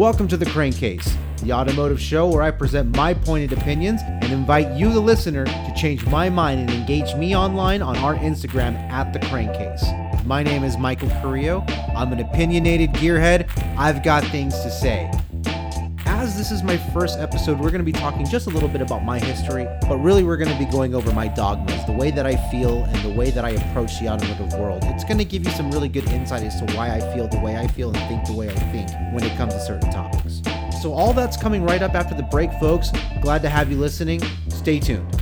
Welcome to the Crankcase, the automotive show where I present my pointed opinions and invite you, the listener, to change my mind and engage me online on our Instagram at the Crankcase. My name is Michael Carrillo. I'm an opinionated gearhead. I've got things to say. This is my first episode, we're going to be talking just a little bit about my history, but really we're going to be going over my dogmas, the way that I feel, and the way that I approach the automotive world. It's going to give you some really good insight as to why I feel the way I feel and think the way I think when it comes to certain topics. So, all that's coming right up after the break, folks. Glad to have you listening. Stay tuned.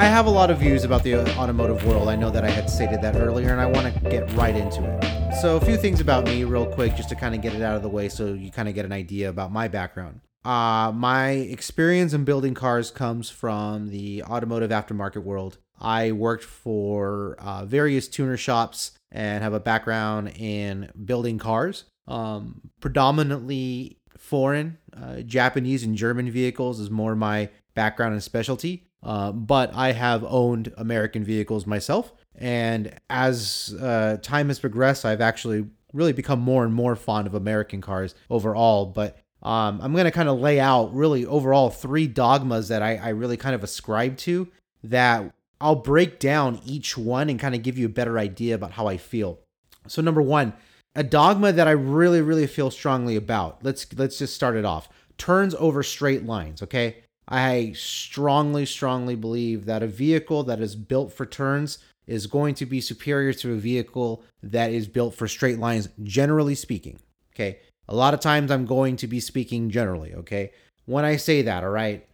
I have a lot of views about the automotive world. I know that I had stated that earlier, and I want to get right into it. So, a few things about me, real quick, just to kind of get it out of the way so you kind of get an idea about my background. Uh, my experience in building cars comes from the automotive aftermarket world. I worked for uh, various tuner shops and have a background in building cars, um, predominantly foreign, uh, Japanese, and German vehicles is more my background and specialty. Uh, but I have owned American vehicles myself. And as uh, time has progressed, I've actually really become more and more fond of American cars overall. But um, I'm going to kind of lay out really overall three dogmas that I, I really kind of ascribe to that I'll break down each one and kind of give you a better idea about how I feel. So number one, a dogma that I really, really feel strongly about. Let's let's just start it off. Turns over straight lines, okay? I strongly, strongly believe that a vehicle that is built for turns is going to be superior to a vehicle that is built for straight lines, generally speaking. Okay. A lot of times I'm going to be speaking generally. Okay. When I say that, all right,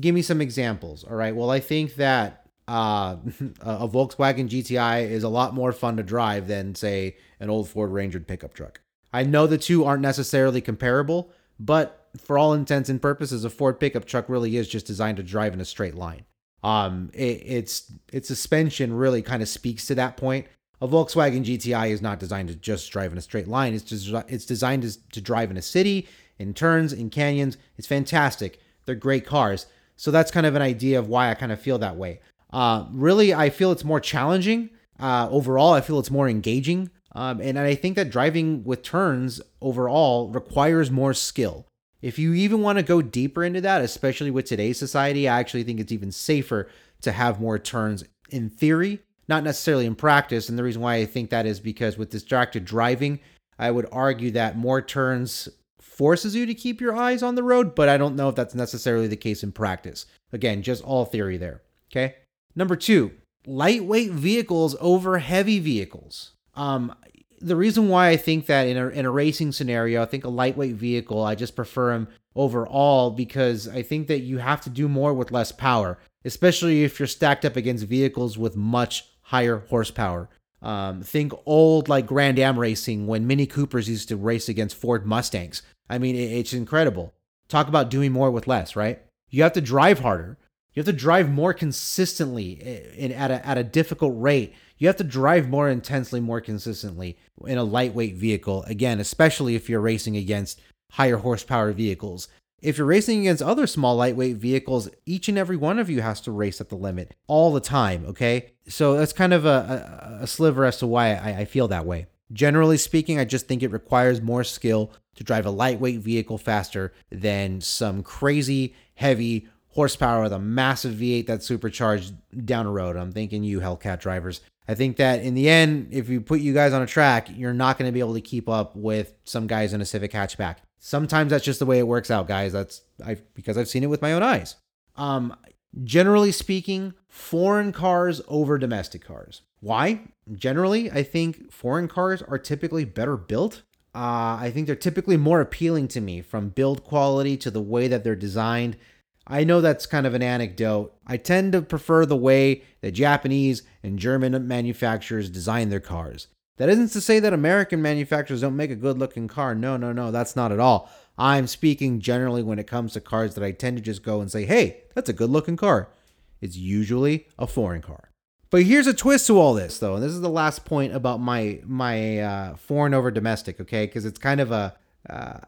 give me some examples. All right. Well, I think that uh, a Volkswagen GTI is a lot more fun to drive than, say, an old Ford Ranger pickup truck. I know the two aren't necessarily comparable, but for all intents and purposes, a Ford pickup truck really is just designed to drive in a straight line. Um, it, it's its suspension really kind of speaks to that point. A Volkswagen GTI is not designed to just drive in a straight line. It's just it's designed to, to drive in a city, in turns, in canyons. It's fantastic. They're great cars. So that's kind of an idea of why I kind of feel that way. Uh, really, I feel it's more challenging. Uh, overall, I feel it's more engaging. Um, and I think that driving with turns overall requires more skill. If you even want to go deeper into that, especially with today's society, I actually think it's even safer to have more turns in theory, not necessarily in practice. And the reason why I think that is because with distracted driving, I would argue that more turns forces you to keep your eyes on the road, but I don't know if that's necessarily the case in practice. Again, just all theory there. Okay. Number two, lightweight vehicles over heavy vehicles. Um, the reason why I think that in a, in a racing scenario, I think a lightweight vehicle, I just prefer them overall because I think that you have to do more with less power, especially if you're stacked up against vehicles with much higher horsepower. Um, think old like Grand Am racing when Mini Coopers used to race against Ford Mustangs. I mean, it, it's incredible. Talk about doing more with less, right? You have to drive harder. You have to drive more consistently eh, at a, at a difficult rate you have to drive more intensely, more consistently in a lightweight vehicle. Again, especially if you're racing against higher horsepower vehicles. If you're racing against other small lightweight vehicles, each and every one of you has to race at the limit all the time, okay? So that's kind of a, a, a sliver as to why I, I feel that way. Generally speaking, I just think it requires more skill to drive a lightweight vehicle faster than some crazy, heavy horsepower with a massive V8 that's supercharged down a road. I'm thinking you Hellcat drivers. I think that in the end, if you put you guys on a track, you're not going to be able to keep up with some guys in a Civic hatchback. Sometimes that's just the way it works out, guys. That's I because I've seen it with my own eyes. Um, generally speaking, foreign cars over domestic cars. Why? Generally, I think foreign cars are typically better built. Uh, I think they're typically more appealing to me from build quality to the way that they're designed I know that's kind of an anecdote. I tend to prefer the way that Japanese and German manufacturers design their cars. That isn't to say that American manufacturers don't make a good looking car. No, no, no, that's not at all. I'm speaking generally when it comes to cars that I tend to just go and say, hey, that's a good looking car. It's usually a foreign car. But here's a twist to all this, though, and this is the last point about my my uh, foreign over domestic, okay? Because it's kind of a uh,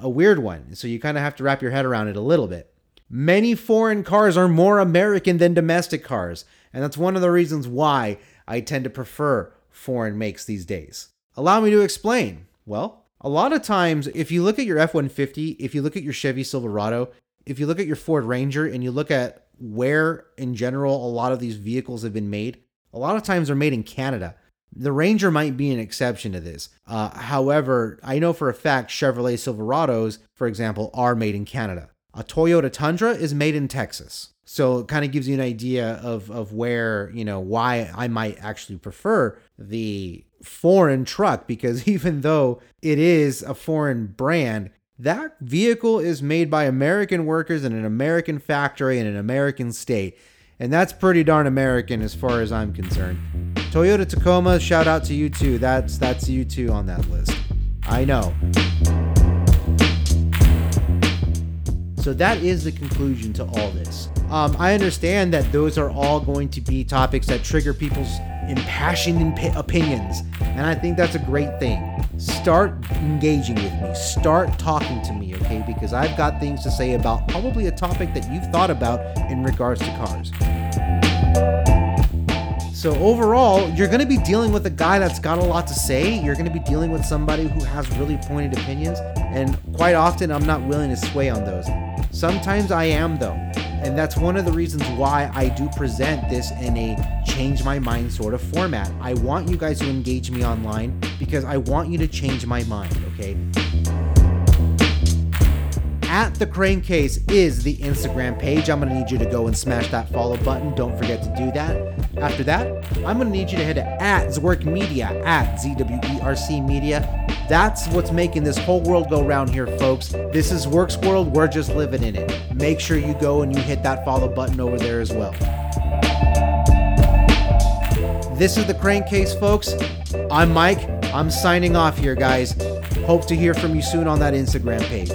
a weird one, so you kind of have to wrap your head around it a little bit. Many foreign cars are more American than domestic cars. And that's one of the reasons why I tend to prefer foreign makes these days. Allow me to explain. Well, a lot of times, if you look at your F 150, if you look at your Chevy Silverado, if you look at your Ford Ranger, and you look at where in general a lot of these vehicles have been made, a lot of times they're made in Canada. The Ranger might be an exception to this. Uh, however, I know for a fact Chevrolet Silverados, for example, are made in Canada. A Toyota Tundra is made in Texas. So it kind of gives you an idea of, of where, you know, why I might actually prefer the foreign truck because even though it is a foreign brand, that vehicle is made by American workers in an American factory in an American state. And that's pretty darn American as far as I'm concerned. Toyota Tacoma, shout out to you too. That's that's you too on that list. I know. So that is the conclusion to all this. Um, I understand that those are all going to be topics that trigger people's impassioned imp- opinions, and I think that's a great thing. Start engaging with me, start talking to me, okay? Because I've got things to say about probably a topic that you've thought about in regards to cars. So overall, you're going to be dealing with a guy that's got a lot to say. You're going to be dealing with somebody who has really pointed opinions, and quite often I'm not willing to sway on those. Sometimes I am though. And that's one of the reasons why I do present this in a change my mind sort of format. I want you guys to engage me online because I want you to change my mind, okay? At the Crankcase is the Instagram page. I'm gonna need you to go and smash that follow button. Don't forget to do that. After that, I'm gonna need you to head to at Zwerc Media at Z W E R C Media that's what's making this whole world go round here, folks. This is Zwerc's World. We're just living in it. Make sure you go and you hit that follow button over there as well. This is the Crankcase, folks. I'm Mike. I'm signing off here, guys. Hope to hear from you soon on that Instagram page.